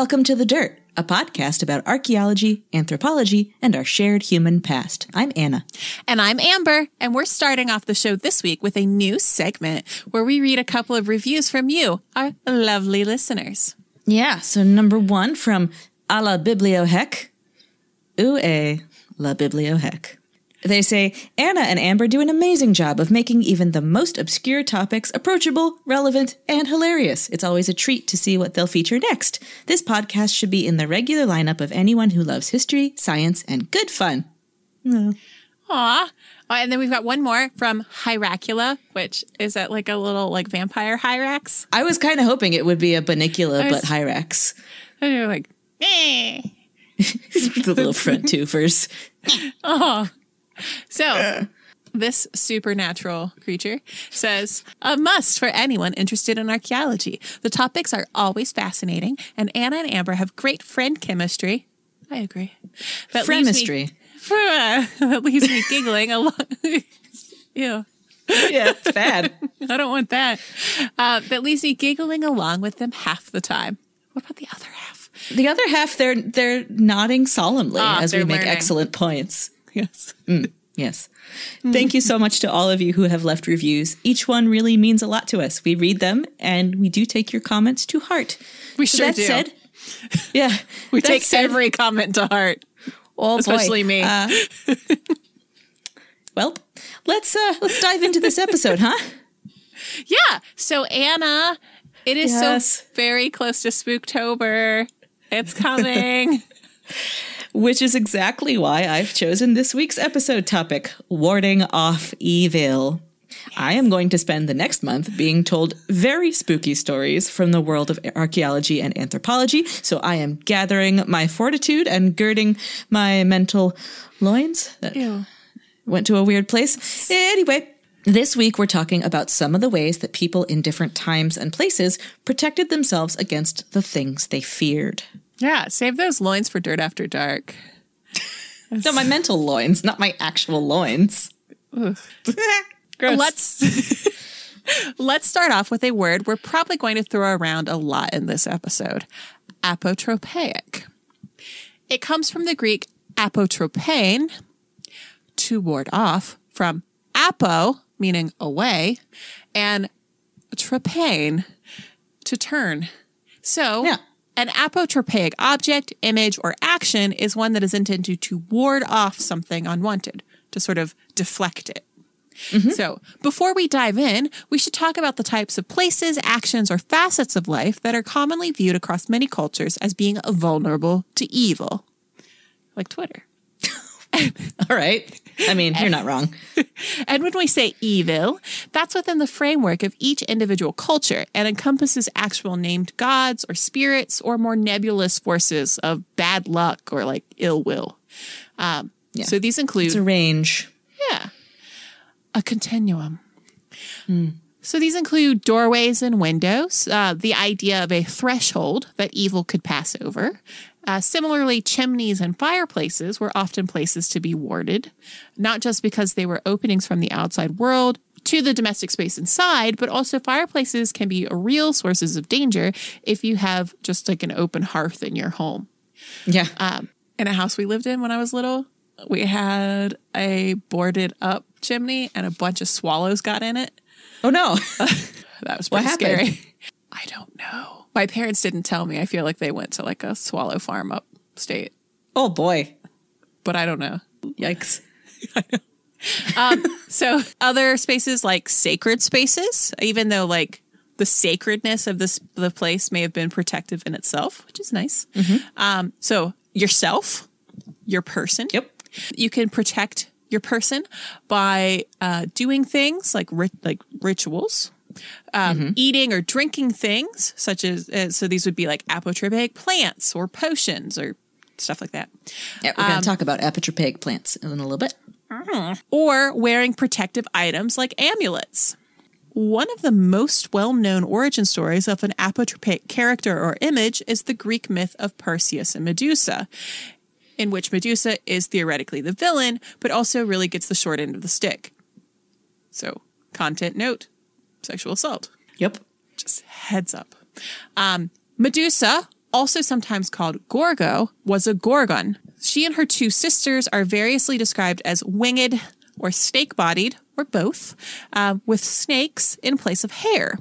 Welcome to The Dirt, a podcast about archaeology, anthropology, and our shared human past. I'm Anna. And I'm Amber, and we're starting off the show this week with a new segment where we read a couple of reviews from you, our lovely listeners. Yeah, so number one from A la Bibliohec. Ooh, a La Bibliohec. They say, Anna and Amber do an amazing job of making even the most obscure topics approachable, relevant, and hilarious. It's always a treat to see what they'll feature next. This podcast should be in the regular lineup of anyone who loves history, science, and good fun. Aw. Uh, and then we've got one more from Hyracula, which is that like a little like vampire Hyrax? I was kind of hoping it would be a Bunnicula, was- but Hyrax. And you're like, eh. the little front twofers. Oh. So this supernatural creature says a must for anyone interested in archaeology. The topics are always fascinating, and Anna and Amber have great friend chemistry. I agree. That Chemistry. that leaves me giggling a lot. Ew. Yeah, it's bad. I don't want that. Uh, that leaves me giggling along with them half the time. What about the other half? The other half, they're they're nodding solemnly Ah, as we make learning. excellent points. Yes. Yes. Thank you so much to all of you who have left reviews. Each one really means a lot to us. We read them and we do take your comments to heart. We So sure that do. said, yeah, we take said- every comment to heart. oh boy. especially me. Uh, well, let's uh let's dive into this episode, huh? Yeah. So Anna, it is Yes. so very close to Spooktober. It's coming. Which is exactly why I've chosen this week's episode topic warding off evil. I am going to spend the next month being told very spooky stories from the world of archaeology and anthropology, so I am gathering my fortitude and girding my mental loins. That Ew. went to a weird place. Anyway, this week we're talking about some of the ways that people in different times and places protected themselves against the things they feared. Yeah. Save those loins for Dirt After Dark. No, my mental loins, not my actual loins. Let's let's start off with a word we're probably going to throw around a lot in this episode. Apotropaic. It comes from the Greek apotropein, to ward off, from apo, meaning away, and tropein, to turn. So, Yeah. An apotropaic object, image, or action is one that is intended to ward off something unwanted, to sort of deflect it. Mm-hmm. So, before we dive in, we should talk about the types of places, actions, or facets of life that are commonly viewed across many cultures as being vulnerable to evil, like Twitter. All right. I mean, you're not wrong. And when we say evil, that's within the framework of each individual culture and encompasses actual named gods or spirits or more nebulous forces of bad luck or like ill will. Um, So these include It's a range. Yeah. A continuum. So these include doorways and windows, uh, the idea of a threshold that evil could pass over. Uh, similarly, chimneys and fireplaces were often places to be warded, not just because they were openings from the outside world to the domestic space inside, but also fireplaces can be real sources of danger if you have just like an open hearth in your home Yeah. um, in a house we lived in when I was little, we had a boarded up chimney and a bunch of swallows got in it. oh, no. That was What pretty happened? scary. I don't know. My parents didn't tell me. I feel like they went to like a swallow farm upstate, oh, boy. but I don't know. Yikes. So other spaces like sacred spaces, even though like the sacredness of this the place may have been protective in itself, which is nice. Um, so yourself, your person. Yep. You can protect your person by uh, doing things like rit- like rituals, um, eating or drinking things such as uh, so these would be like apotropaic plants or potions or stuff like that, Yeah, we're going to talk about apotropaic plants in a little bit. or wearing protective items like amulets. One of the most well known origin stories of an apotropaic character or image is the Greek myth of Perseus and Medusa, in which Medusa is theoretically the villain, but also really gets the short end of the stick. So, content note sexual assault. Yep. Just heads up. Um, Medusa, also sometimes called Gorgo, was a gorgon. She and her two sisters are variously described as winged or snake bodied, or both, uh, with snakes in place of hair.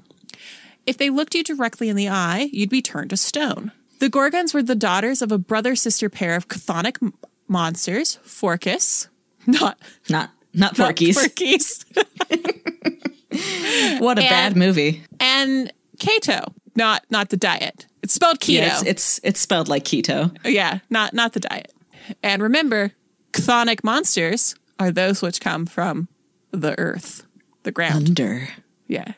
If they looked you directly in the eye, you'd be turned to stone. The Gorgons were the daughters of a brother sister pair of chthonic m- monsters, Phorcys, not, Not not not Porkies. What a And- bad movie. and Keto, not not the diet. It's spelled keto. Yeah, it's, it's it's spelled like keto. Yeah, not not the diet. And remember, chthonic monsters are those which come from the earth, the ground. Under. Yeah.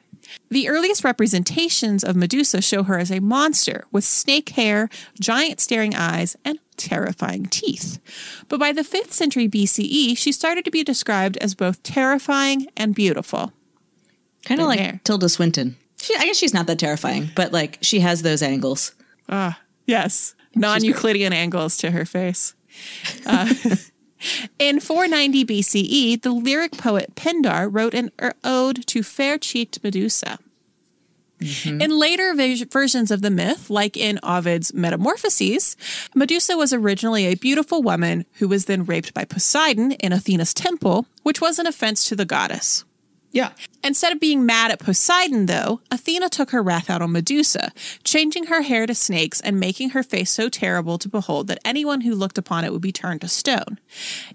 The earliest representations of Medusa show her as a monster with snake hair, giant staring eyes, and terrifying teeth. But by the 5th century BCE, she started to be described as both terrifying and beautiful. Kind of like hair. Tilda Swinton. She, I guess she's not that terrifying, but like she has those angles. Ah, yes. Non Euclidean angles to her face. Uh, in 490 BCE, the lyric poet Pindar wrote an er- ode to fair cheeked Medusa. In later vis- versions of the myth, like in Ovid's Metamorphoses, Medusa was originally a beautiful woman who was then raped by Poseidon in Athena's temple, which was an offense to the goddess. Yeah. Instead of being mad at Poseidon, though, Athena took her wrath out on Medusa, changing her hair to snakes and making her face so terrible to behold that anyone who looked upon it would be turned to stone.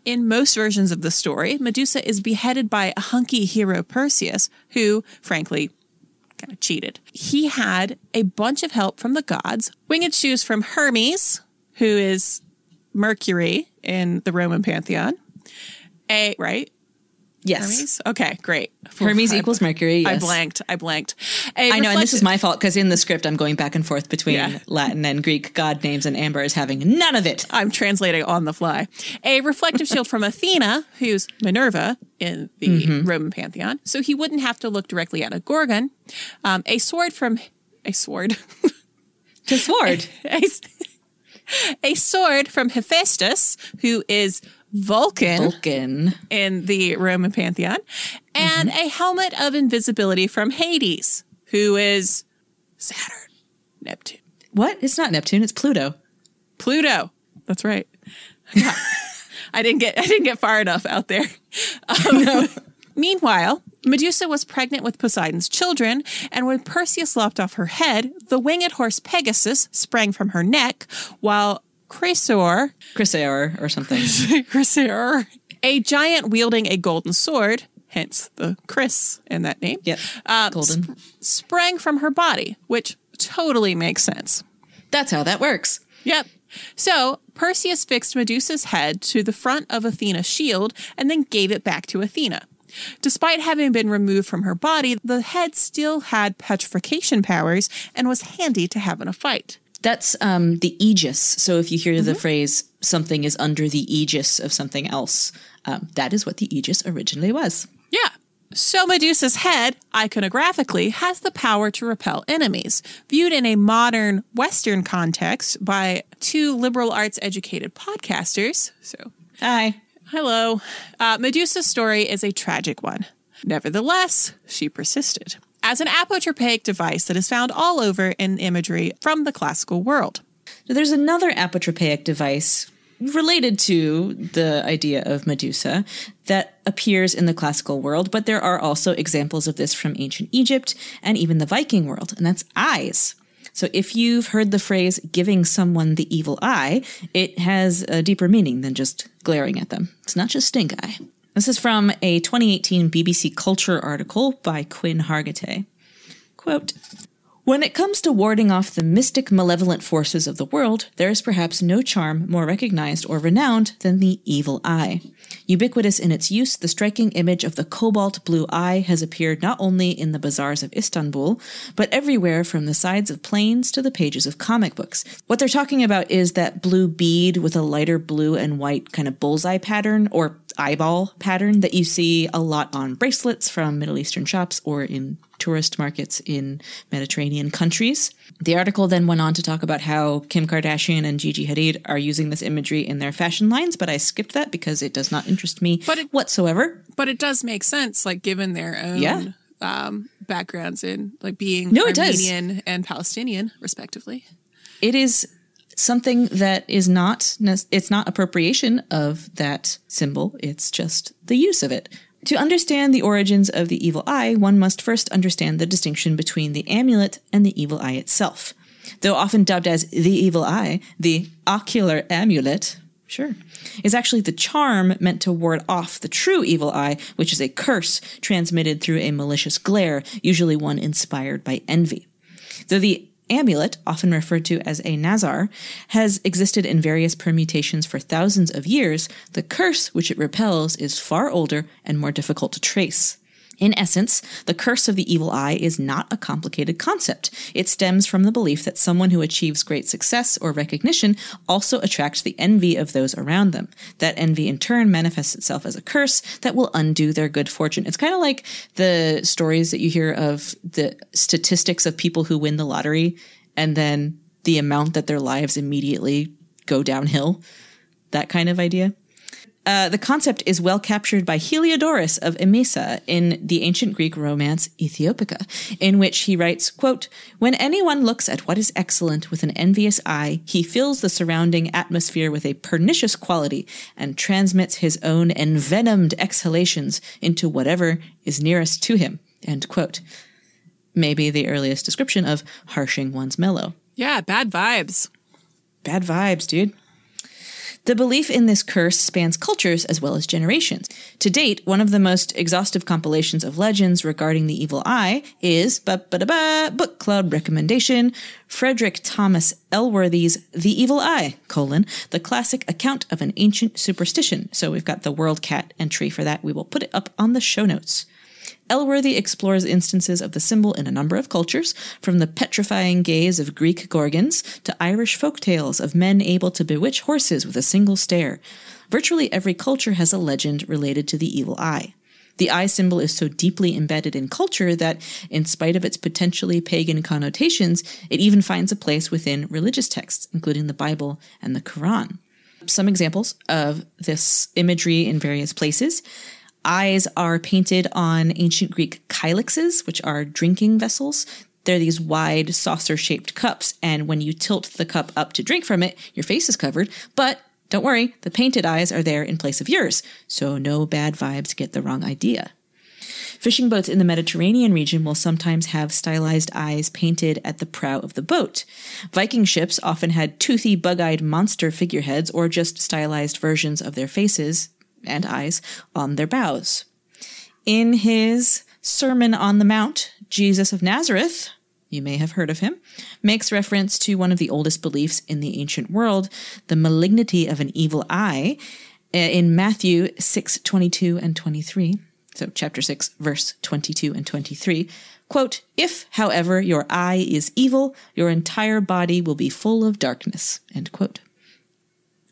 In most versions of the story, Medusa is beheaded by a hunky hero Perseus, who, frankly, kind of cheated. He had a bunch of help from the gods, winged shoes from Hermes, who is Mercury in the Roman pantheon. A right? Yes. Hermes? Okay, great. Hermes I- equals Mercury. I blanked. I blanked. A I know, and this is my fault because in the script I'm going back and forth between Yeah. Latin and Greek god names, and Amber is having none of it. I'm translating on the fly. A reflective shield from Athena, who's Minerva in the Mm-hmm. Roman pantheon, so he wouldn't have to look directly at a gorgon. Um, a sword from a sword. To sword. a, a sword from Hephaestus, who is Vulcan Vulcan. in the Roman pantheon, and Mm-hmm. a helmet of invisibility from Hades, who is Saturn, Neptune. What? It's not Neptune. It's Pluto. Pluto. That's right. I didn't get I didn't get far enough out there. Um, Meanwhile, Medusa was pregnant with Poseidon's children, and when Perseus lopped off her head, the winged horse Pegasus sprang from her neck, while Chrysaor, Chrysaor or something. Chrysaor, a giant wielding a golden sword, hence the Chris in that name, Yep. uh, Golden. sp- sprang from her body, which totally makes sense. That's how that works. Yep. So Perseus fixed Medusa's head to the front of Athena's shield and then gave it back to Athena. Despite having been removed from her body, the head still had petrification powers and was handy to have in a fight. That's um, the aegis. So if you hear the phrase "something is under the aegis of something else," um, that is what the aegis originally was. Yeah. So Medusa's head, iconographically, has the power to repel enemies. Viewed in a modern Western context by two liberal arts educated podcasters, so Hi. Hello. Uh, Medusa's story is a tragic one. Nevertheless, she persisted as an apotropaic device that is found all over in imagery from the classical world. So there's another apotropaic device related to the idea of Medusa that appears in the classical world, but there are also examples of this from ancient Egypt and even the Viking world, and that's eyes. So if you've heard the phrase giving someone the evil eye, it has a deeper meaning than just glaring at them. It's not just stink eye. This is from a 2018 BBC Culture article by Quinn Hargitai. Quote, When it comes to warding off the mystic malevolent forces of the world, there is perhaps no charm more recognized or renowned than the evil eye. Ubiquitous in its use, the striking image of the cobalt blue eye has appeared not only in the bazaars of Istanbul, but everywhere from the sides of planes to the pages of comic books. What they're talking about is that blue bead with a lighter blue and white kind of bullseye pattern or eyeball pattern that you see a lot on bracelets from Middle Eastern shops or in tourist markets in Mediterranean countries. The article then went on to talk about how Kim Kardashian and Gigi Hadid are using this imagery in their fashion lines, but I skipped that because it does not interest me But it- whatsoever. But it does make sense, like given their own Yeah. um, backgrounds in like being No, it does. Armenian and Palestinian, respectively. It is something that is not it's not appropriation of that symbol, it's just the use of it. To understand the origins of the evil eye, one must first understand the distinction between the amulet and the evil eye itself. Though often dubbed as the evil eye, the ocular amulet, sure, is actually the charm meant to ward off the true evil eye, which is a curse transmitted through a malicious glare, usually one inspired by envy. Though the amulet, often referred to as a nazar, has existed in various permutations for thousands of years, the curse which it repels is far older and more difficult to trace. In essence, the curse of the evil eye is not a complicated concept. It stems from the belief that someone who achieves great success or recognition also attracts the envy of those around them. That envy in turn manifests itself as a curse that will undo their good fortune. It's kind of like the stories that you hear of the statistics of people who win the lottery and then the amount that their lives immediately go downhill. That kind of idea. Uh, the concept is well captured by Heliodorus of Emesa in the ancient Greek romance Ethiopica, in which he writes, quote, When anyone looks at what is excellent with an envious eye, he fills the surrounding atmosphere with a pernicious quality and transmits his own envenomed exhalations into whatever is nearest to him. End quote. Maybe the earliest description of harshing one's mellow. Yeah, bad vibes. Bad vibes, dude. The belief in this curse spans cultures as well as generations. To date, one of the most exhaustive compilations of legends regarding the evil eye is book club recommendation Frederick Thomas Elworthy's The Evil Eye, colon, the classic account of an ancient superstition. So we've got the WorldCat entry for that. We will put it up on the show notes. Elworthy explores instances of the symbol in a number of cultures, from the petrifying gaze of Greek gorgons to Irish folk tales of men able to bewitch horses with a single stare. Virtually every culture has a legend related to the evil eye. The eye symbol is so deeply embedded in culture that, in spite of its potentially pagan connotations, it even finds a place within religious texts, including the Bible and the Quran. Some examples of this imagery in various places eyes are painted on ancient Greek kylixes, which are drinking vessels. They're these wide saucer shaped cups, and when you tilt the cup up to drink from it, your face is covered. But don't worry, the painted eyes are there in place of yours, so no bad vibes get the wrong idea. Fishing boats in the Mediterranean region will sometimes have stylized eyes painted at the prow of the boat. Viking ships often had toothy, bug eyed monster figureheads or just stylized versions of their faces and eyes on their bows. In his Sermon on the Mount, Jesus of Nazareth, you may have heard of him, makes reference to one of the oldest beliefs in the ancient world, the malignity of an evil eye, uh, in Matthew 6 22 and 23. So, chapter 6, verse 22 and 23. Quote, If, however, your eye is evil, your entire body will be full of darkness. End quote.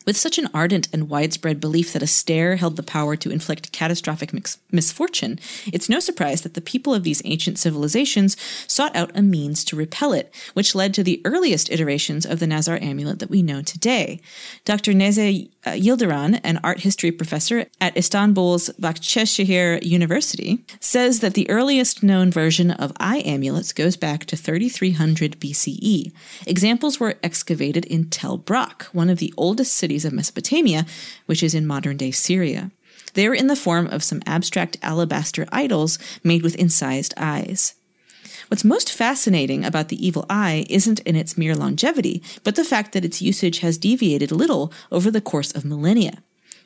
With such an ardent and widespread belief that a stare held the power to inflict catastrophic misfortune, it's no surprise that the people of these ancient civilizations sought out a means to repel it, which led to the earliest iterations of the Nazar amulet that we know today. Dr. Neze uh, Yildiran, an art history professor at Istanbul's Bahçeşehir University, says that the earliest known version of eye amulets goes back to 3300 BCE. Examples were excavated in Tel Brak, one of the oldest cities of Mesopotamia, which is in modern day Syria. They are in the form of some abstract alabaster idols made with incised eyes. What's most fascinating about the evil eye isn't in its mere longevity, but the fact that its usage has deviated little over the course of millennia.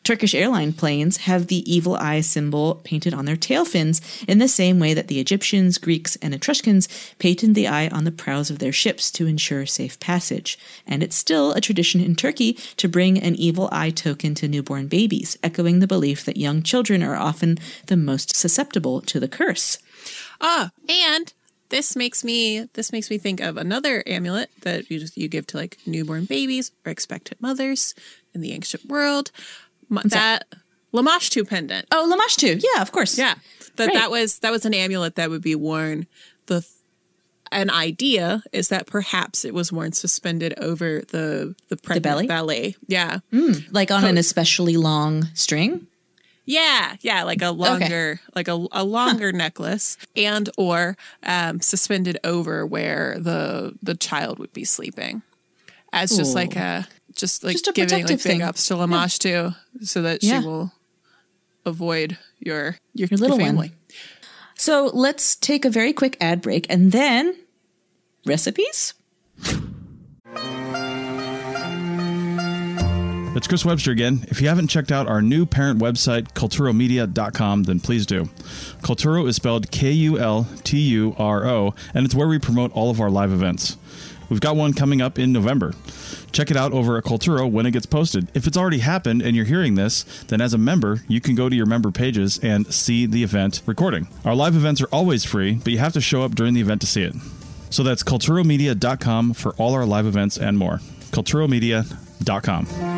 Turkish airline planes have the evil eye symbol painted on their tail fins in the same way that the Egyptians, Greeks, and Etruscans painted the eye on the prows of their ships to ensure safe passage. And it's still a tradition in Turkey to bring an evil eye token to newborn babies, echoing the belief that young children are often the most susceptible to the curse. Ah, and this makes me this makes me think of another amulet that you just you give to like newborn babies or expectant mothers in the ancient world. That Lamashtu pendant. Oh, Lamashtu. Yeah, of course. Yeah, that Right. that was that was an amulet that would be worn. The an idea is that perhaps it was worn suspended over the the pregnant belly? belly. Yeah, Like on an especially long string. yeah, yeah, like a longer like a, a longer necklace and or um, suspended over where the the child would be sleeping, as just like a just like Just a giving like protective big ups to Lamashtu, so that Yeah. she will avoid your your, Your little one. family. So let's take a very quick ad break and then recipes. It's Chris Webster again. If you haven't checked out our new parent website, kulturomedia.com, then please do. Kulturo is spelled K U L T U R O, and it's where we promote all of our live events. We've got one coming up in November. Check it out over at Kulturo when it gets posted. If it's already happened and you're hearing this, then as a member, you can go to your member pages and see the event recording. Our live events are always free, but you have to show up during the event to see it. So that's kulturomedia.com for all our live events and more. kulturomedia.com.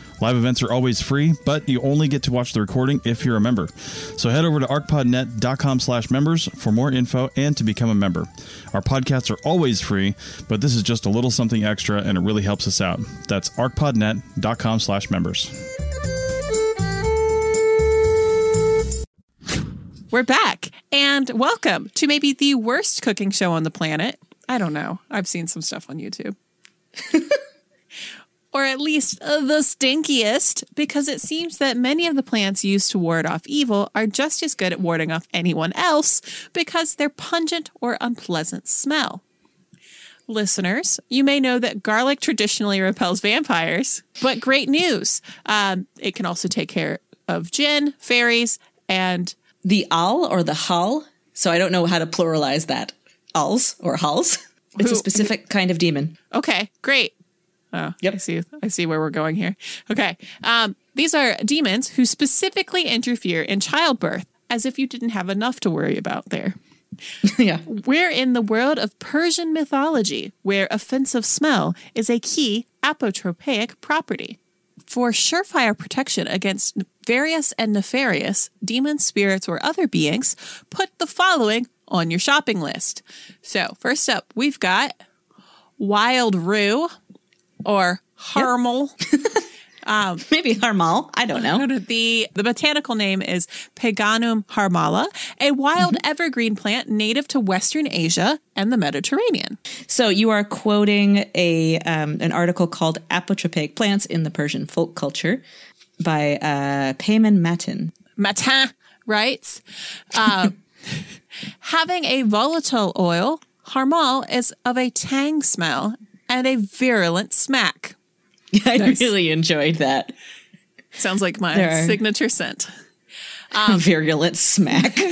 Live events are always free, but you only get to watch the recording if you're a member. So head over to arcpodnet.com slash members for more info and to become a member. Our podcasts are always free, but this is just a little something extra and it really helps us out. That's arcpodnet.com slash members. We're back and welcome to maybe the worst cooking show on the planet. I don't know. I've seen some stuff on YouTube. or at least uh, the stinkiest, because it seems that many of the plants used to ward off evil are just as good at warding off anyone else because their pungent or unpleasant smell. Listeners, you may know that garlic traditionally repels vampires, but great news. Um, it can also take care of jinn, fairies, and The al or the hull. So I don't know how to pluralize that. Alls or hulls. It's a specific kind of demon. Okay, great. Oh, Yep. I see. I see where we're going here. Okay, um, these are demons who specifically interfere in childbirth, as if you didn't have enough to worry about there. yeah. We're in the world of Persian mythology, where offensive smell is a key apotropaic property. For surefire protection against various and nefarious demons, spirits, or other beings, put the following on your shopping list. So, first up, we've got wild rue or harmel. Maybe harmal. I don't know. The the botanical name is Peganum harmala, a wild evergreen plant native to Western Asia and the Mediterranean. So you are quoting a um, an article called "Apotropaic Plants in the Persian Folk Culture" by uh, Payman Matin. Matin writes, uh, having a volatile oil, harmal is of a tang smell and a virulent smack. I really enjoyed that Sounds like my There signature scent. virulent smack.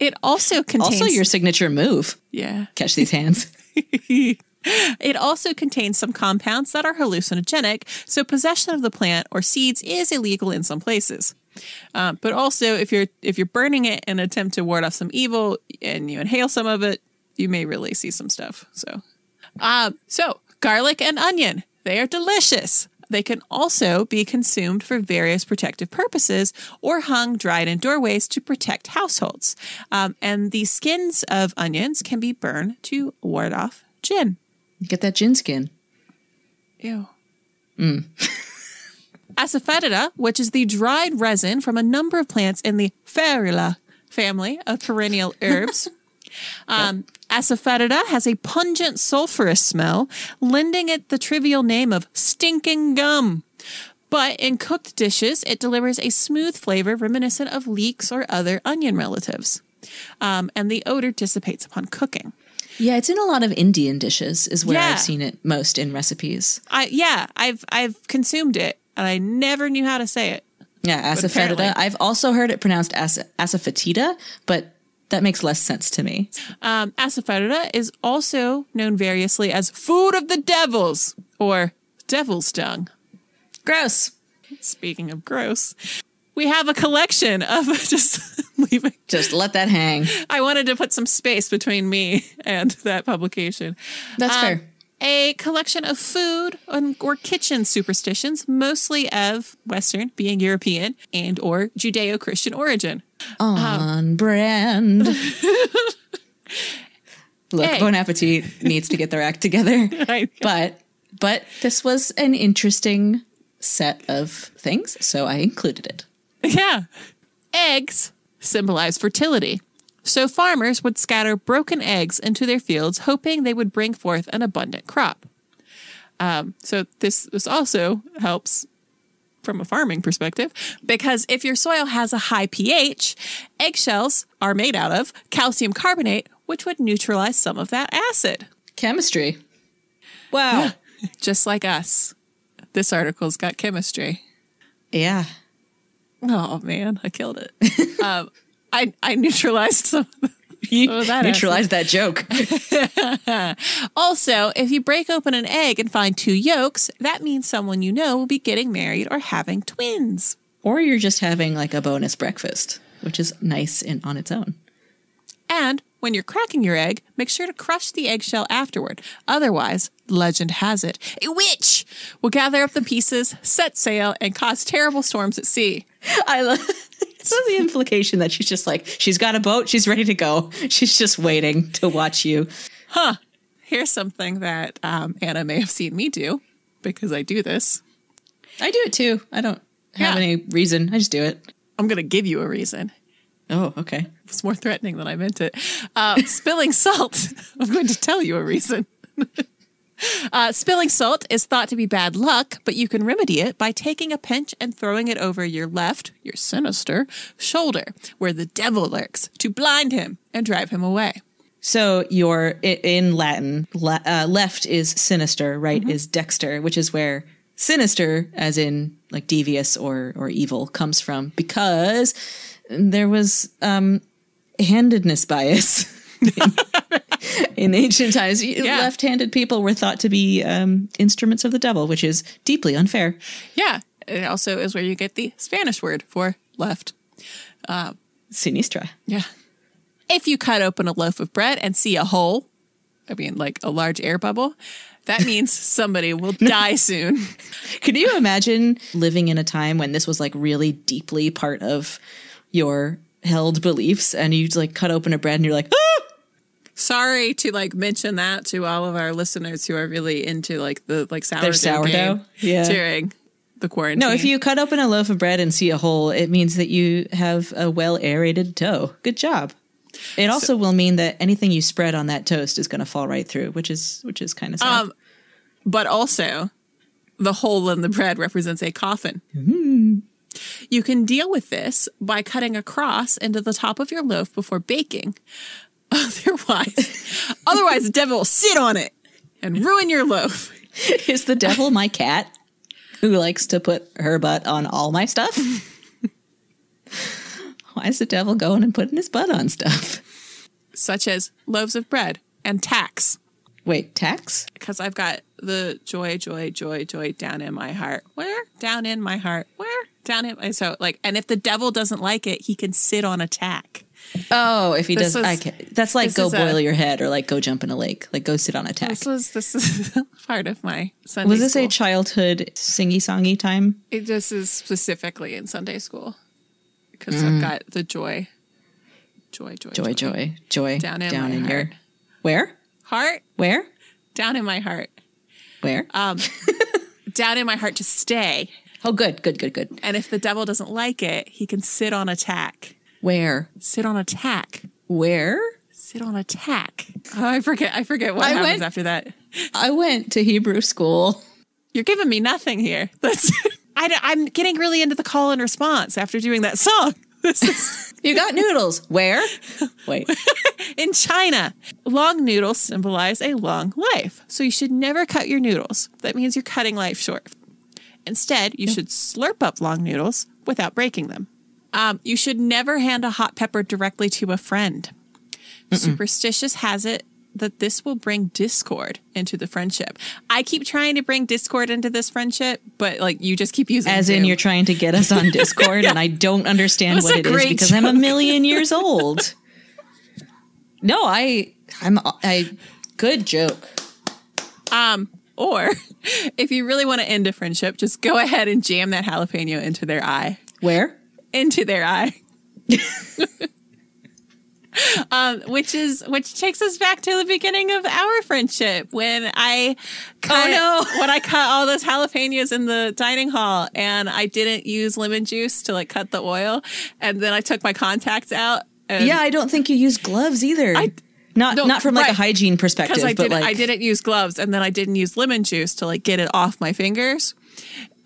It also contains also, your signature move. yeah. Catch these hands. It also contains some compounds that are hallucinogenic, so possession of the plant or seeds is illegal in some places. Uh, but also, if you're if you're burning it in an attempt to ward off some evil and you inhale some of it, you may really see some stuff. So, um, so garlic and onion, they are delicious. They can also be consumed for various protective purposes or hung dried in doorways to protect households. Um, and the skins of onions can be burned to ward off jinn. Get that gin skin. Ew. Mmm. Asafoetida, which is the dried resin from a number of plants in the Ferula family of perennial herbs. Um, asafoetida has a pungent sulfurous smell, lending it the trivial name of stinking gum. But in cooked dishes, it delivers a smooth flavor reminiscent of leeks or other onion relatives. Um, and the odor dissipates upon cooking. Yeah, it's in a lot of Indian dishes, is where Yeah. I've seen it most in recipes. I yeah, I've I've consumed it and I never knew how to say it. Yeah, asafoetida. I've also heard it pronounced as- asafoetida, but that makes less sense to me. Um, asafoetida is also known variously as food of the devils or devil's dung. Gross. Speaking of gross, we have a collection of just leaving. Just let that hang. I wanted to put some space between me and that publication. That's Um, fair. A collection of food and, or kitchen superstitions, mostly of Western, being European, and or Judeo-Christian origin. On um, brand. Look, Hey. Bon Appetit needs to get their act together. But but this was an interesting set of things, so I included it. Yeah. Eggs symbolize fertility. So farmers would scatter broken eggs into their fields, hoping they would bring forth an abundant crop. Um, so this this also helps from a farming perspective because if your soil has a high pH, eggshells are made out of calcium carbonate, which would neutralize some of that acid. Chemistry. Wow. Just like us. This article's got chemistry. yeah. Oh man, I killed it. um, I I neutralized some. You Oh, that neutralized that joke. Also, if you break open an egg and find two yolks, that means someone you know will be getting married or having twins. or you're just having like a bonus breakfast, which is nice in on its own. And when you're cracking your egg, make sure to crush the eggshell afterward. Otherwise, legend has it, a witch will gather up the pieces, set sail, and cause terrible storms at sea. I love so the implication that she's just like she's got a boat, she's ready to go. She's just waiting to watch you. Huh. Here's something that um, Anna may have seen me do because I do this. I do it too. I don't have Yeah. any reason. I just do it. I'm going to give you a reason. Oh, okay. It's more threatening than I meant it. Uh, spilling salt. I'm going to tell you a reason. Uh, spilling salt is thought to be bad luck, but you can remedy it by taking a pinch and throwing it over your left, your sinister, shoulder, where the devil lurks, to blind him and drive him away. So your in Latin, uh, left is sinister, right is dexter, which is where sinister, as in like devious or or evil, comes from because there was um, handedness bias. in ancient times, left-handed people were thought to be um, instruments of the devil, which is deeply unfair. Yeah. It also is where you get the Spanish word for left. Sinistra. Yeah. If you cut open a loaf of bread and see a hole, I mean, like a large air bubble, that means somebody will die soon. Can you imagine living in a time when this was like really deeply part of your held beliefs and you like cut open a bread and you're like, ah! Sorry to like mention that to all of our listeners who are really into like the like sourdough, sourdough? Yeah. during the quarantine. No, if you cut open a loaf of bread and see a hole, it means that you have a well aerated dough. Good job. It also will mean that anything you spread on that toast is going to fall right through, which is which is kind of sad. Um, but also the hole in the bread represents a coffin. You can deal with this by cutting a cross into the top of your loaf before baking. Otherwise, otherwise the devil will sit on it and ruin your loaf. is the devil my cat who likes to put her butt on all my stuff? Why is the devil going and putting his butt on stuff? Such as loaves of bread and tacks. Wait, tax? Because I've got the joy, joy, joy, joy down in my heart. Where? Down in my heart. Where? Down in my so like and if the devil doesn't like it, he can sit on a tack. Oh, if he This does, was- I can, that's like go is a- boil your head or like go jump in a lake, like go sit on a tack. This was this is part of my Sunday Was this school. a childhood singy songy time? It, this is specifically in Sunday school because Mm. I've got the joy, joy, joy, Joy, joy, joy. Down in my your heart. where? heart Where? down in my heart, Where? Um down in my heart to stay. Oh, good, good, good, good. And if the devil doesn't like it, he can sit on a tack. Where? Sit on a tack. Where? Sit on a tack. Oh, I forget. I forget what I happens went- after that. I went to Hebrew school. You're giving me nothing here. That's. I, am getting really into the call and response after doing that song. Is You got noodles. Where? Wait. in China. Long noodles symbolize a long life, so you should never cut your noodles. That means you're cutting life short. Instead, you should slurp up long noodles without breaking them. Um, you should never hand a hot pepper directly to a friend. Superstitious has it that this will bring discord into the friendship. I keep trying to bring discord into this friendship, but like you just keep using As in, Zoom. you're trying to get us on Discord, and I don't understand what it is because I'm a million years old. No, I, I'm, I, good joke. Um, or if you really want to end a friendship, just go ahead and jam that jalapeno into their eye. Where? Into their eye. um, which is which takes us back to the beginning of our friendship when I cut Oh, no. when I cut all those jalapenos in the dining hall and I didn't use lemon juice to like cut the oil and then I took my contacts out and Yeah, I don't think you use gloves either. I- not no, not from like a hygiene perspective, because I but didn't like I didn't use gloves and then I didn't use lemon juice to like get it off my fingers.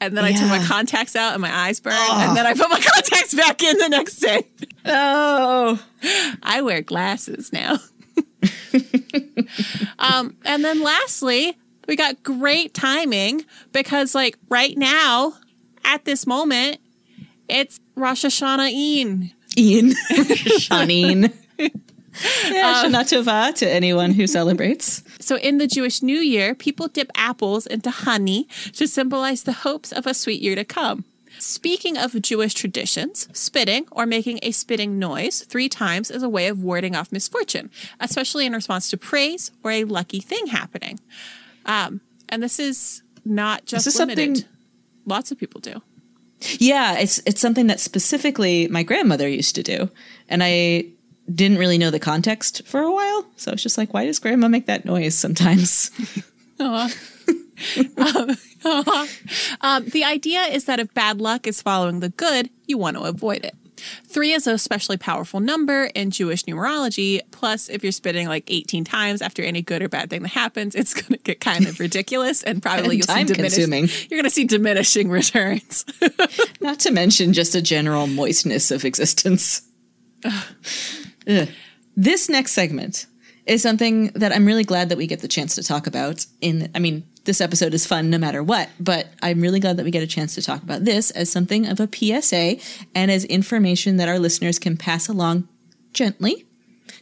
And then I took my contacts out and my eyes burned. And then I put my contacts back in the next day. Oh, I wear glasses now. um, and then lastly, we got great timing because, like, right now, at this moment, it's Rosh Hashanah Ein. Ian, Shanine. Yeah, Shana Tova to anyone who celebrates. So, in the Jewish New Year, people dip apples into honey to symbolize the hopes of a sweet year to come. Speaking of Jewish traditions, spitting or making a spitting noise three times is a way of warding off misfortune, especially in response to praise or a lucky thing happening. Um, and this is not just is limited. something- Lots of people do. Yeah, it's it's something that specifically my grandmother used to do, and I didn't really know the context for a while. So it's just like, why does grandma make that noise sometimes? Um, the idea is that if bad luck is following the good, you want to avoid it. Three is a especially powerful number in Jewish numerology. Plus, if you're spitting like 18 times after any good or bad thing that happens, it's going to get kind of ridiculous and probably And you'll see time-consuming. You're going to see diminishing returns. Not to mention just a general moistness of existence. This next segment is something that I'm really glad that we get the chance to talk about. In, I mean, this episode is fun no matter what, but I'm really glad that we get a chance to talk about this as something of a PSA and as information that our listeners can pass along gently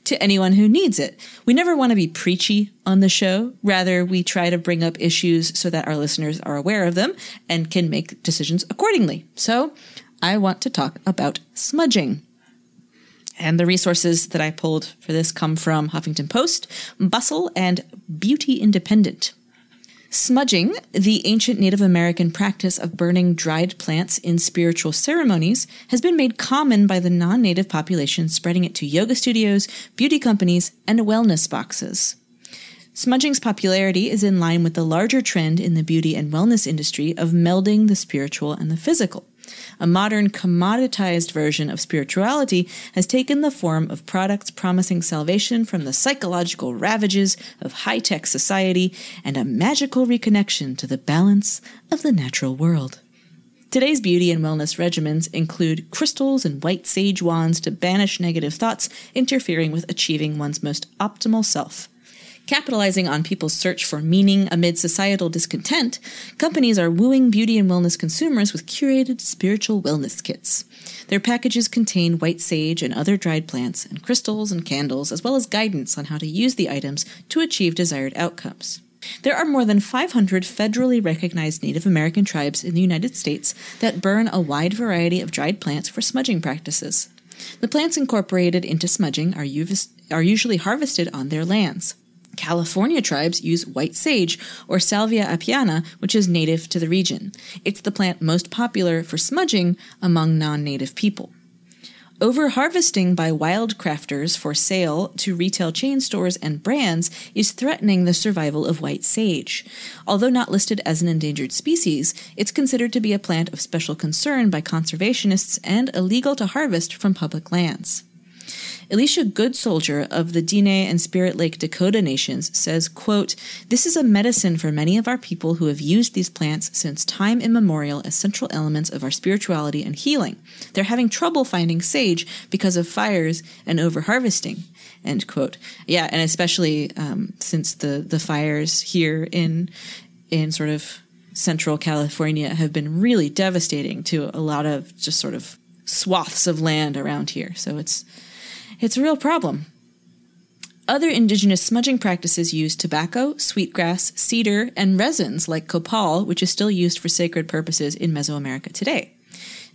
to anyone who needs it. We never want to be preachy on the show. Rather, we try to bring up issues so that our listeners are aware of them and can make decisions accordingly. So, I want to talk about smudging. And the resources that I pulled for this come from Huffington Post, Bustle, and Beauty Independent. Smudging, the ancient Native American practice of burning dried plants in spiritual ceremonies, has been made common by the non native population, spreading it to yoga studios, beauty companies, and wellness boxes. Smudging's popularity is in line with the larger trend in the beauty and wellness industry of melding the spiritual and the physical. A modern commoditized version of spirituality has taken the form of products promising salvation from the psychological ravages of high tech society and a magical reconnection to the balance of the natural world. Today's beauty and wellness regimens include crystals and white sage wands to banish negative thoughts interfering with achieving one's most optimal self. Capitalizing on people's search for meaning amid societal discontent, companies are wooing beauty and wellness consumers with curated spiritual wellness kits. Their packages contain white sage and other dried plants, and crystals and candles, as well as guidance on how to use the items to achieve desired outcomes. There are more than 500 federally recognized Native American tribes in the United States that burn a wide variety of dried plants for smudging practices. The plants incorporated into smudging are, are usually harvested on their lands. California tribes use white sage or Salvia apiana, which is native to the region. It's the plant most popular for smudging among non native people. Over harvesting by wild crafters for sale to retail chain stores and brands is threatening the survival of white sage. Although not listed as an endangered species, it's considered to be a plant of special concern by conservationists and illegal to harvest from public lands. Elisha Goodsoldier of the Dene and Spirit Lake Dakota nations says, quote, This is a medicine for many of our people who have used these plants since time immemorial as central elements of our spirituality and healing. They're having trouble finding sage because of fires and overharvesting. End quote. Yeah, and especially um, since the the fires here in in sort of central California have been really devastating to a lot of just sort of swaths of land around here. So it's it's a real problem. Other indigenous smudging practices use tobacco, sweetgrass, cedar, and resins like copal, which is still used for sacred purposes in Mesoamerica today.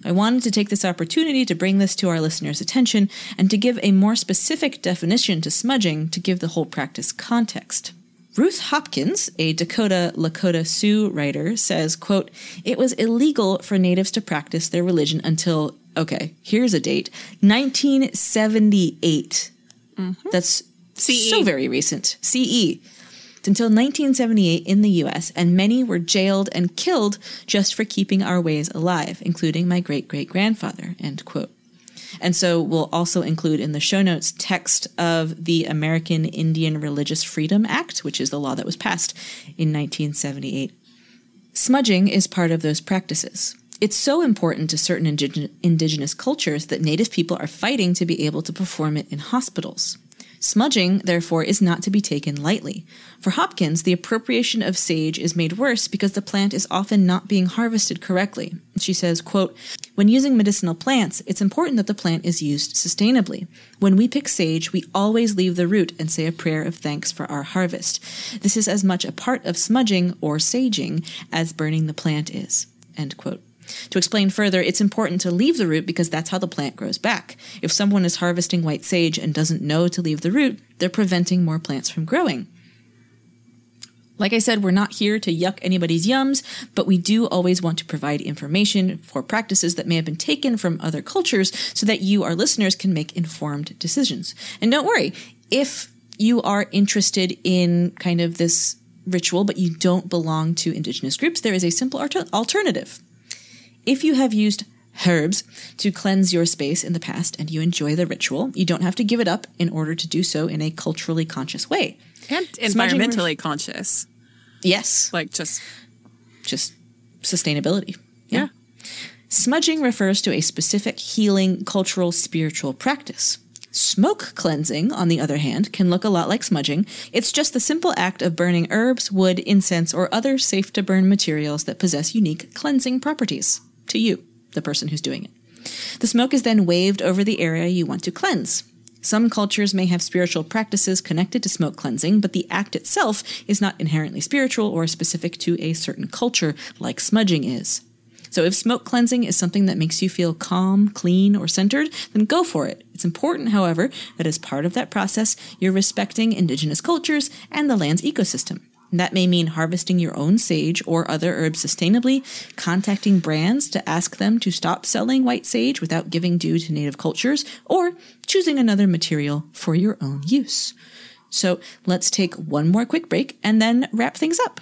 I wanted to take this opportunity to bring this to our listeners' attention and to give a more specific definition to smudging to give the whole practice context. Ruth Hopkins, a Dakota Lakota Sioux writer, says, quote, It was illegal for natives to practice their religion until okay, here's a date 1978. Mm-hmm. That's CE. so very recent. CE. It's Until 1978 in the US, and many were jailed and killed just for keeping our ways alive, including my great great grandfather. End quote. And so we'll also include in the show notes text of the American Indian Religious Freedom Act, which is the law that was passed in 1978. Smudging is part of those practices. It's so important to certain indigenous cultures that Native people are fighting to be able to perform it in hospitals. Smudging, therefore, is not to be taken lightly. For Hopkins, the appropriation of sage is made worse because the plant is often not being harvested correctly. She says, quote, When using medicinal plants, it's important that the plant is used sustainably. When we pick sage, we always leave the root and say a prayer of thanks for our harvest. This is as much a part of smudging or saging as burning the plant is. End quote. To explain further, it's important to leave the root because that's how the plant grows back. If someone is harvesting white sage and doesn't know to leave the root, they're preventing more plants from growing. Like I said, we're not here to yuck anybody's yums, but we do always want to provide information for practices that may have been taken from other cultures so that you, our listeners, can make informed decisions. And don't worry, if you are interested in kind of this ritual, but you don't belong to indigenous groups, there is a simple alternative. If you have used herbs to cleanse your space in the past and you enjoy the ritual, you don't have to give it up in order to do so in a culturally conscious way. And environmentally ref- conscious. Yes. Like just just sustainability. Yeah. yeah. Smudging refers to a specific healing, cultural, spiritual practice. Smoke cleansing, on the other hand, can look a lot like smudging. It's just the simple act of burning herbs, wood, incense, or other safe to burn materials that possess unique cleansing properties to you, the person who's doing it. The smoke is then waved over the area you want to cleanse. Some cultures may have spiritual practices connected to smoke cleansing, but the act itself is not inherently spiritual or specific to a certain culture, like smudging is. So if smoke cleansing is something that makes you feel calm, clean, or centered, then go for it. It's important, however, that as part of that process, you're respecting indigenous cultures and the land's ecosystem. That may mean harvesting your own sage or other herbs sustainably, contacting brands to ask them to stop selling white sage without giving due to native cultures, or choosing another material for your own use. So let's take one more quick break and then wrap things up.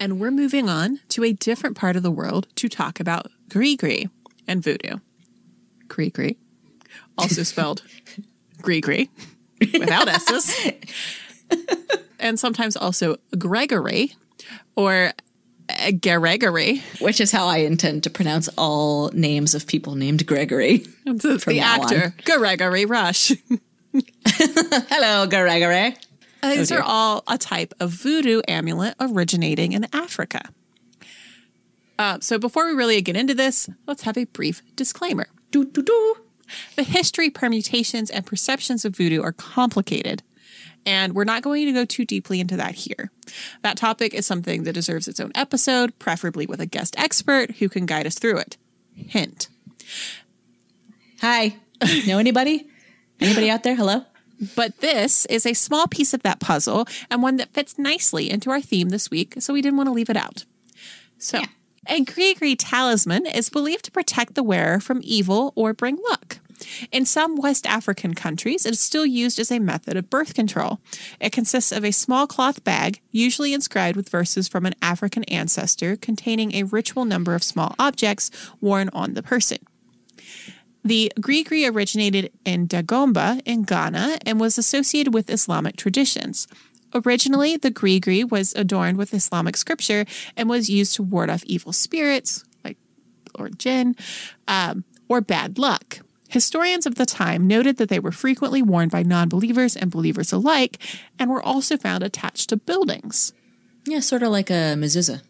And we're moving on to a different part of the world to talk about Grigri and voodoo. Grigri, also spelled Grigri without S's. and sometimes also Gregory or Gregory. Which is how I intend to pronounce all names of people named Gregory. The, the actor, on. Gregory Rush. Hello, Gregory. Uh, these oh, are all a type of voodoo amulet originating in Africa. Uh, so before we really get into this, let's have a brief disclaimer. Doo, doo, doo. The history, permutations, and perceptions of voodoo are complicated, and we're not going to go too deeply into that here. That topic is something that deserves its own episode, preferably with a guest expert who can guide us through it. Hint. Hi. Know anybody? Anybody out there? Hello? But this is a small piece of that puzzle and one that fits nicely into our theme this week, so we didn't want to leave it out. So, yeah. a Grigri talisman is believed to protect the wearer from evil or bring luck. In some West African countries, it is still used as a method of birth control. It consists of a small cloth bag, usually inscribed with verses from an African ancestor, containing a ritual number of small objects worn on the person. The Grigri originated in Dagomba in Ghana and was associated with Islamic traditions. Originally, the Grigri was adorned with Islamic scripture and was used to ward off evil spirits, like or jinn, um, or bad luck. Historians of the time noted that they were frequently worn by non believers and believers alike and were also found attached to buildings. Yeah, sort of like a mezuzah,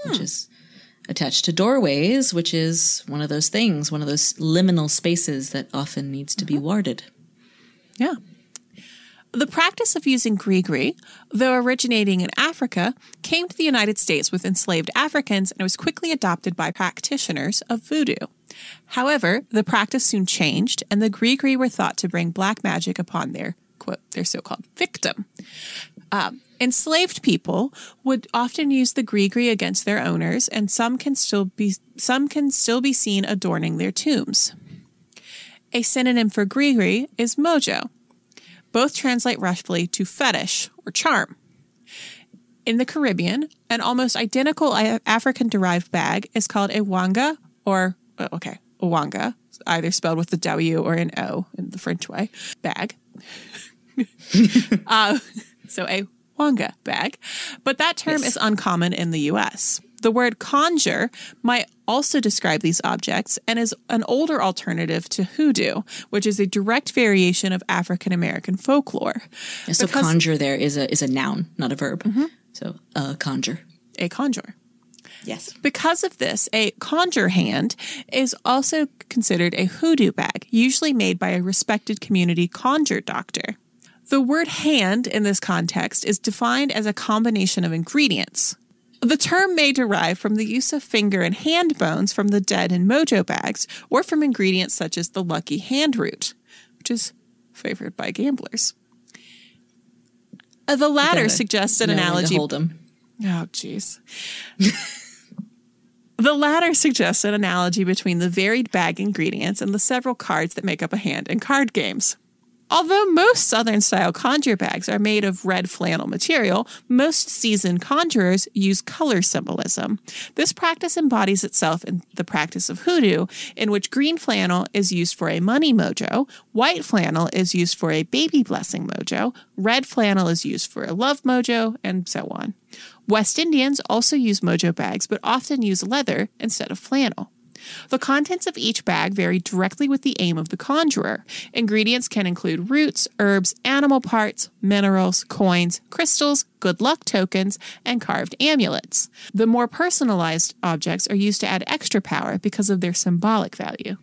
hmm. which is attached to doorways, which is one of those things, one of those liminal spaces that often needs to be mm-hmm. warded. Yeah. The practice of using grigri, though originating in Africa, came to the United States with enslaved Africans and was quickly adopted by practitioners of voodoo. However, the practice soon changed, and the grigri were thought to bring black magic upon their quote their so-called victim. Um, enslaved people would often use the grigri against their owners, and some can still be some can still be seen adorning their tombs. A synonym for grigri is mojo. Both translate roughly to fetish or charm. In the Caribbean, an almost identical African derived bag is called a wanga or, oh, okay, wanga, either spelled with a W or an O in the French way, bag. uh, so a Bag, but that term yes. is uncommon in the US. The word conjure might also describe these objects and is an older alternative to hoodoo, which is a direct variation of African American folklore. Yeah, so because, conjure there is a is a noun, not a verb. Mm-hmm. So a conjure. A conjure. Yes. Because of this, a conjure hand is also considered a hoodoo bag, usually made by a respected community conjure doctor. The word hand in this context is defined as a combination of ingredients. The term may derive from the use of finger and hand bones from the dead in mojo bags or from ingredients such as the lucky hand root, which is favored by gamblers. Uh, the latter suggests an analogy. Hold them. Oh, jeez. the latter suggests an analogy between the varied bag ingredients and the several cards that make up a hand in card games. Although most Southern style conjure bags are made of red flannel material, most seasoned conjurers use color symbolism. This practice embodies itself in the practice of hoodoo, in which green flannel is used for a money mojo, white flannel is used for a baby blessing mojo, red flannel is used for a love mojo, and so on. West Indians also use mojo bags, but often use leather instead of flannel. The contents of each bag vary directly with the aim of the conjurer. Ingredients can include roots, herbs, animal parts, minerals, coins, crystals, good luck tokens, and carved amulets. The more personalized objects are used to add extra power because of their symbolic value.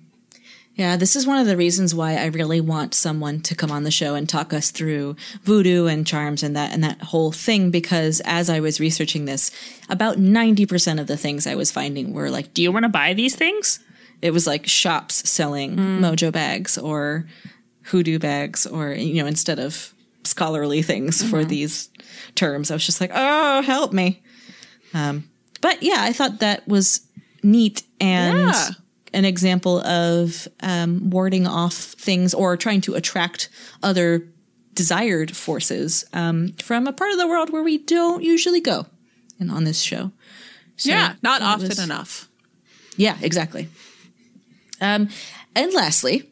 Yeah, this is one of the reasons why I really want someone to come on the show and talk us through voodoo and charms and that and that whole thing because as I was researching this, about 90% of the things I was finding were like, "Do you want to buy these things?" It was like shops selling mm. mojo bags or hoodoo bags or you know, instead of scholarly things mm-hmm. for these terms. I was just like, "Oh, help me." Um, but yeah, I thought that was neat and yeah an example of um, warding off things or trying to attract other desired forces um, from a part of the world where we don't usually go and on this show. So yeah, not often was, enough. Yeah, exactly. Um, and lastly,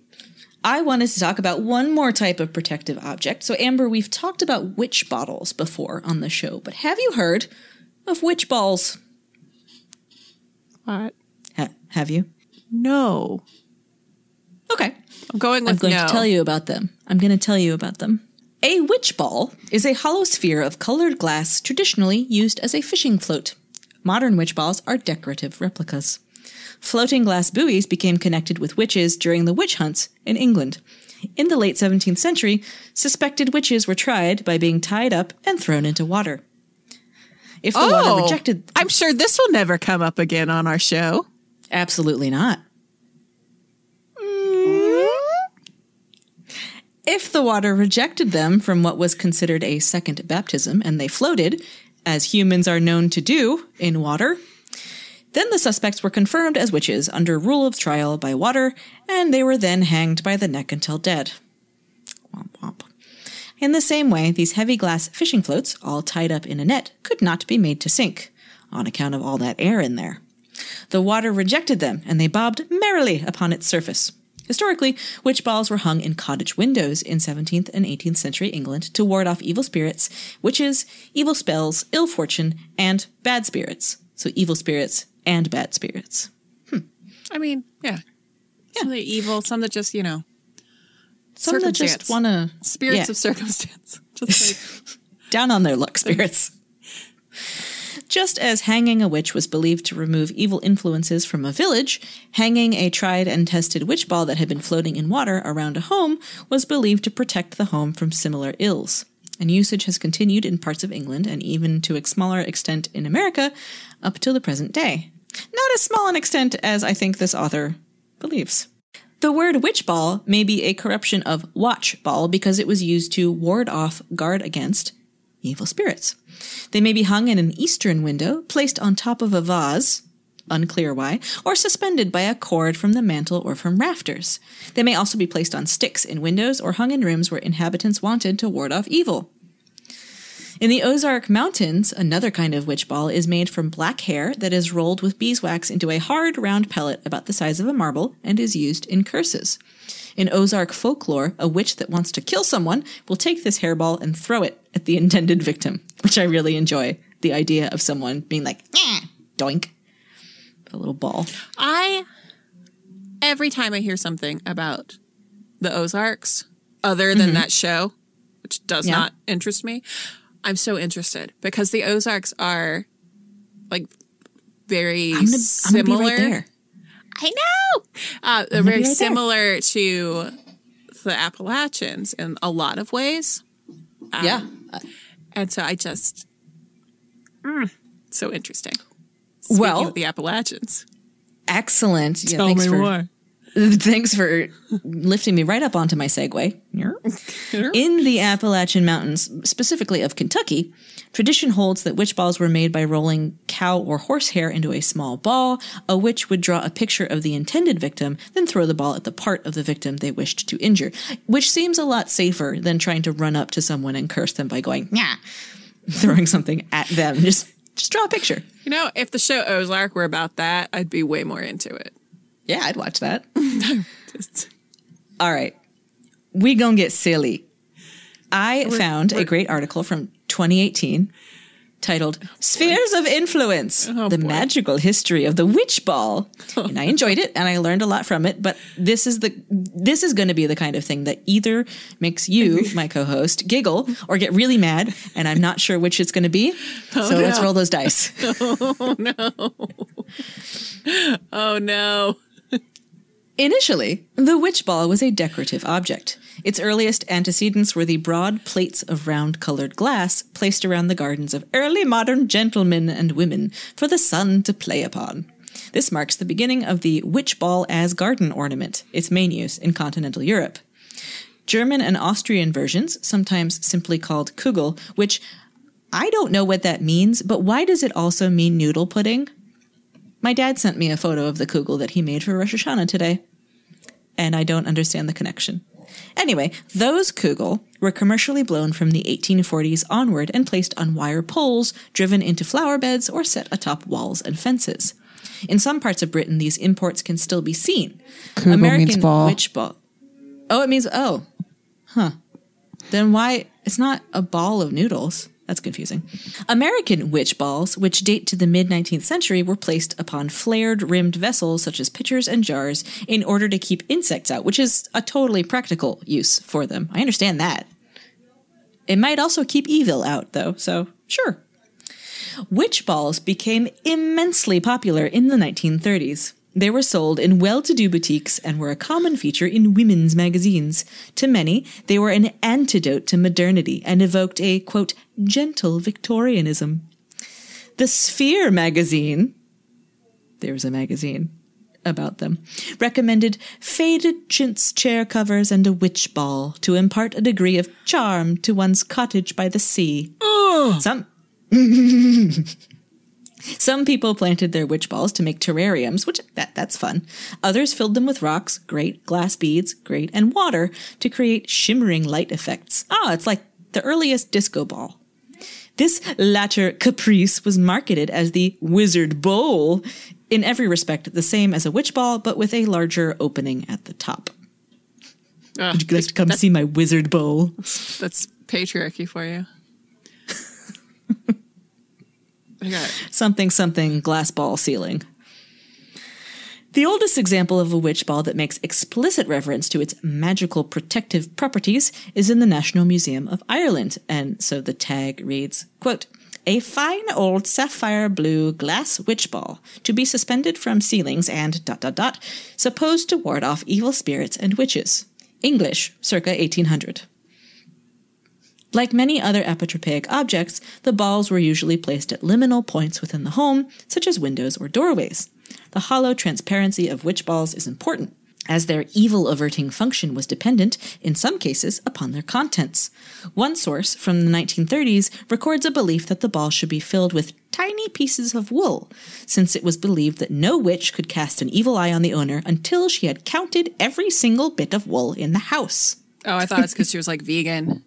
I wanted to talk about one more type of protective object. So, Amber, we've talked about witch bottles before on the show, but have you heard of witch balls? What? Ha- have you? No. Okay. I'm going with I'm going no. to tell you about them. I'm going to tell you about them. A witch ball is a hollow sphere of colored glass traditionally used as a fishing float. Modern witch balls are decorative replicas. Floating glass buoys became connected with witches during the witch hunts in England. In the late 17th century, suspected witches were tried by being tied up and thrown into water. If the oh, water rejected, I'm sure this will never come up again on our show. Absolutely not. If the water rejected them from what was considered a second baptism and they floated, as humans are known to do in water, then the suspects were confirmed as witches under rule of trial by water, and they were then hanged by the neck until dead. Womp womp. In the same way, these heavy glass fishing floats, all tied up in a net, could not be made to sink, on account of all that air in there. The water rejected them, and they bobbed merrily upon its surface. Historically, witch balls were hung in cottage windows in 17th and 18th century England to ward off evil spirits, witches, evil spells, ill fortune, and bad spirits. So evil spirits and bad spirits. Hmm. I mean, yeah. yeah. Some that evil, some that just, you know, some that just want to. Spirits yeah. of circumstance. Just like. Down on their luck, spirits. Just as hanging a witch was believed to remove evil influences from a village, hanging a tried and tested witch ball that had been floating in water around a home was believed to protect the home from similar ills. And usage has continued in parts of England and even to a smaller extent in America up till the present day. Not as small an extent as I think this author believes. The word witch ball may be a corruption of watch ball because it was used to ward off, guard against evil spirits. They may be hung in an eastern window, placed on top of a vase, unclear why, or suspended by a cord from the mantel or from rafters. They may also be placed on sticks in windows or hung in rooms where inhabitants wanted to ward off evil. In the Ozark Mountains, another kind of witch ball is made from black hair that is rolled with beeswax into a hard, round pellet about the size of a marble and is used in curses. In Ozark folklore, a witch that wants to kill someone will take this hairball and throw it at the intended victim, which I really enjoy. The idea of someone being like, doink, a little ball. I, every time I hear something about the Ozarks, other than mm-hmm. that show, which does yeah. not interest me, I'm so interested because the Ozarks are like very I'm gonna, similar. I'm right I know. Uh, they're very right similar there. to the Appalachians in a lot of ways. Um, yeah. And so I just, mm, so interesting. Speaking well, the Appalachians. Excellent. Tell yeah, me for, more. Thanks for lifting me right up onto my segue. In the Appalachian Mountains, specifically of Kentucky, tradition holds that witch balls were made by rolling cow or horse hair into a small ball. A witch would draw a picture of the intended victim, then throw the ball at the part of the victim they wished to injure, which seems a lot safer than trying to run up to someone and curse them by going, yeah, throwing something at them. Just, just draw a picture. You know, if the show Ozark were about that, I'd be way more into it. Yeah, I'd watch that. All right. We gonna get silly. I we're, found we're, a great article from 2018 titled Spheres of Influence oh, The boy. Magical History of the Witch Ball. and I enjoyed it and I learned a lot from it, but this is the this is going to be the kind of thing that either makes you, my co-host, giggle or get really mad, and I'm not sure which it's going to be. Oh, so no. let's roll those dice. oh no. Oh no. Initially, the witch ball was a decorative object. Its earliest antecedents were the broad plates of round colored glass placed around the gardens of early modern gentlemen and women for the sun to play upon. This marks the beginning of the witch ball as garden ornament, its main use in continental Europe. German and Austrian versions, sometimes simply called Kugel, which I don't know what that means, but why does it also mean noodle pudding? My dad sent me a photo of the kugel that he made for Rosh Hashanah today, and I don't understand the connection. Anyway, those kugel were commercially blown from the 1840s onward and placed on wire poles driven into flower beds or set atop walls and fences. In some parts of Britain, these imports can still be seen. Kugel means ball. witch ball. Oh, it means oh, huh. Then why? It's not a ball of noodles. That's confusing. American witch balls, which date to the mid 19th century, were placed upon flared rimmed vessels such as pitchers and jars in order to keep insects out, which is a totally practical use for them. I understand that. It might also keep evil out, though, so sure. Witch balls became immensely popular in the 1930s. They were sold in well to do boutiques and were a common feature in women's magazines. To many, they were an antidote to modernity and evoked a, quote, gentle Victorianism. The Sphere magazine, there's a magazine about them, recommended faded chintz chair covers and a witch ball to impart a degree of charm to one's cottage by the sea. Some Some people planted their witch balls to make terrariums, which that, that's fun. Others filled them with rocks, great, glass beads, great, and water to create shimmering light effects. Ah, it's like the earliest disco ball. This latter caprice was marketed as the Wizard Bowl, in every respect the same as a witch ball, but with a larger opening at the top. Ugh, Would you like to come see my Wizard Bowl? that's patriarchy for you. Something something glass ball ceiling. The oldest example of a witch ball that makes explicit reference to its magical protective properties is in the National Museum of Ireland, and so the tag reads, quote, a fine old sapphire blue glass witch ball to be suspended from ceilings and dot dot dot, supposed to ward off evil spirits and witches. English, circa 1800. Like many other apotropaic objects, the balls were usually placed at liminal points within the home, such as windows or doorways. The hollow transparency of witch balls is important, as their evil averting function was dependent, in some cases, upon their contents. One source from the 1930s records a belief that the ball should be filled with tiny pieces of wool, since it was believed that no witch could cast an evil eye on the owner until she had counted every single bit of wool in the house. Oh, I thought it's because she was like vegan.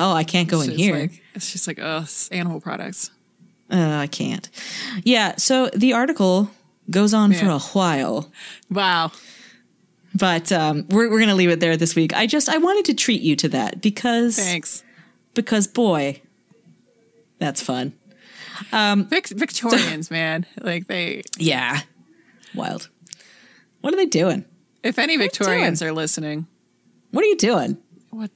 Oh, I can't go in here. Like, it's just like, oh, animal products. Uh, I can't. Yeah, so the article goes on for a while, Wow. but um, we're we're gonna leave it there this week. I just I wanted to treat you to that because Thanks. because boy, that's fun. Vic- Victorians, man. Like they, Yeah, wild. What are they doing? if any Victorians doing? are listening, What are you doing? what,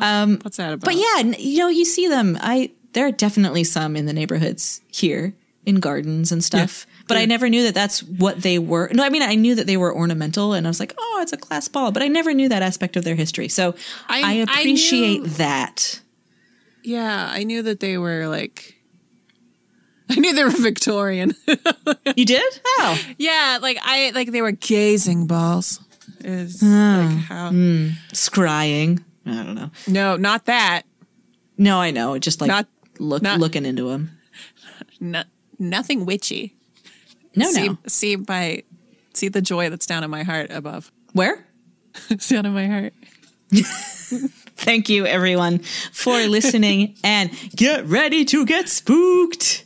Um, what's that about? but yeah, you know, you see them. I there are definitely some in the neighborhoods here in gardens and stuff. But I never knew that that's what they were. No, I mean I knew that they were ornamental, and I was like, oh, it's a glass ball. But I never knew that aspect of their history. So I, I- I appreciate knew- that. Yeah, I knew that they were like, I knew they were Victorian. You did? Oh, yeah, like I like they were gazing balls. Is Ah, like how? hmm. scrying. I don't know. No, not that. No, I know. Just like Not- look not- looking into them. No, nothing witchy. No, see, no. see my, see the joy that's down in my heart above. Where? It's down in my heart. Thank you, everyone, for listening, and get ready to get spooked.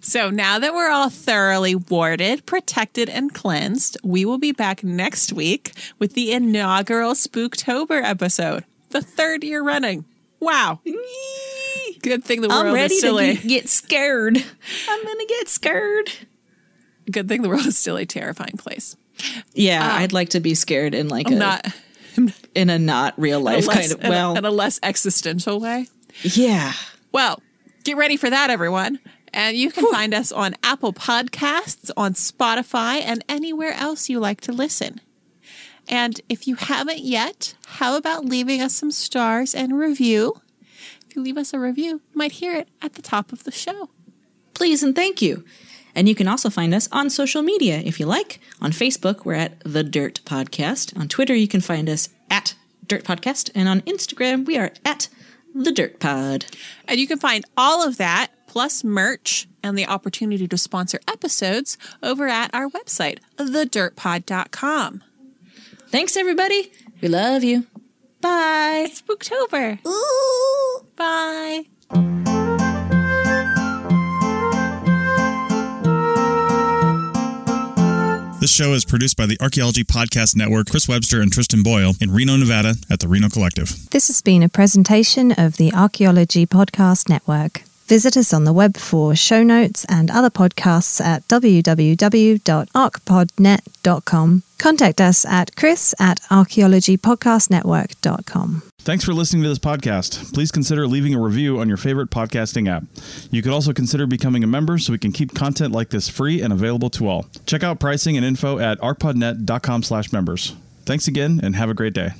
So now that we're all thoroughly warded, protected, and cleansed, we will be back next week with the inaugural Spooktober episode, the third year running. Wow. Good thing the world I'm ready is still to a get, scared. I'm gonna get scared. good thing the world is still a terrifying place. Yeah, um, I'd like to be scared in like a Not in a not real life less, kind of. in a- Well, in a less existential way. yeah. Well, get ready for that, everyone. And you can find us on Apple Podcasts, on Spotify, and anywhere else you like to listen. And if you haven't yet, how about leaving us some stars and review? If you leave us a review, you might hear it at the top of the show. Please and thank you. And you can also find us on social media if you like. On Facebook, we're at The Dirt Podcast. On Twitter, you can find us at Dirt Podcast. And on Instagram, we are at The Dirt Pod. And you can find all of that, plus merch and the opportunity to sponsor episodes over at our website, thedirtpod.com. Thanks, everybody. We love you. Bye. Spooktober. Ooh. Bye. This show is produced by the Archaeology Podcast Network, Chris Webster and Tristan Boyle in Reno, Nevada at the Reno Collective. This has been a presentation of the Archaeology Podcast Network. Visit us on the web for show notes and other podcasts at www.archpodnet.com. Contact us at chris at archaeologypodcastnetwork.com. Thanks for listening to this podcast. Please consider leaving a review on your favorite podcasting app. You could also consider becoming a member so we can keep content like this free and available to all. Check out pricing and info at archpodnet.com slash members. Thanks again and have a great day.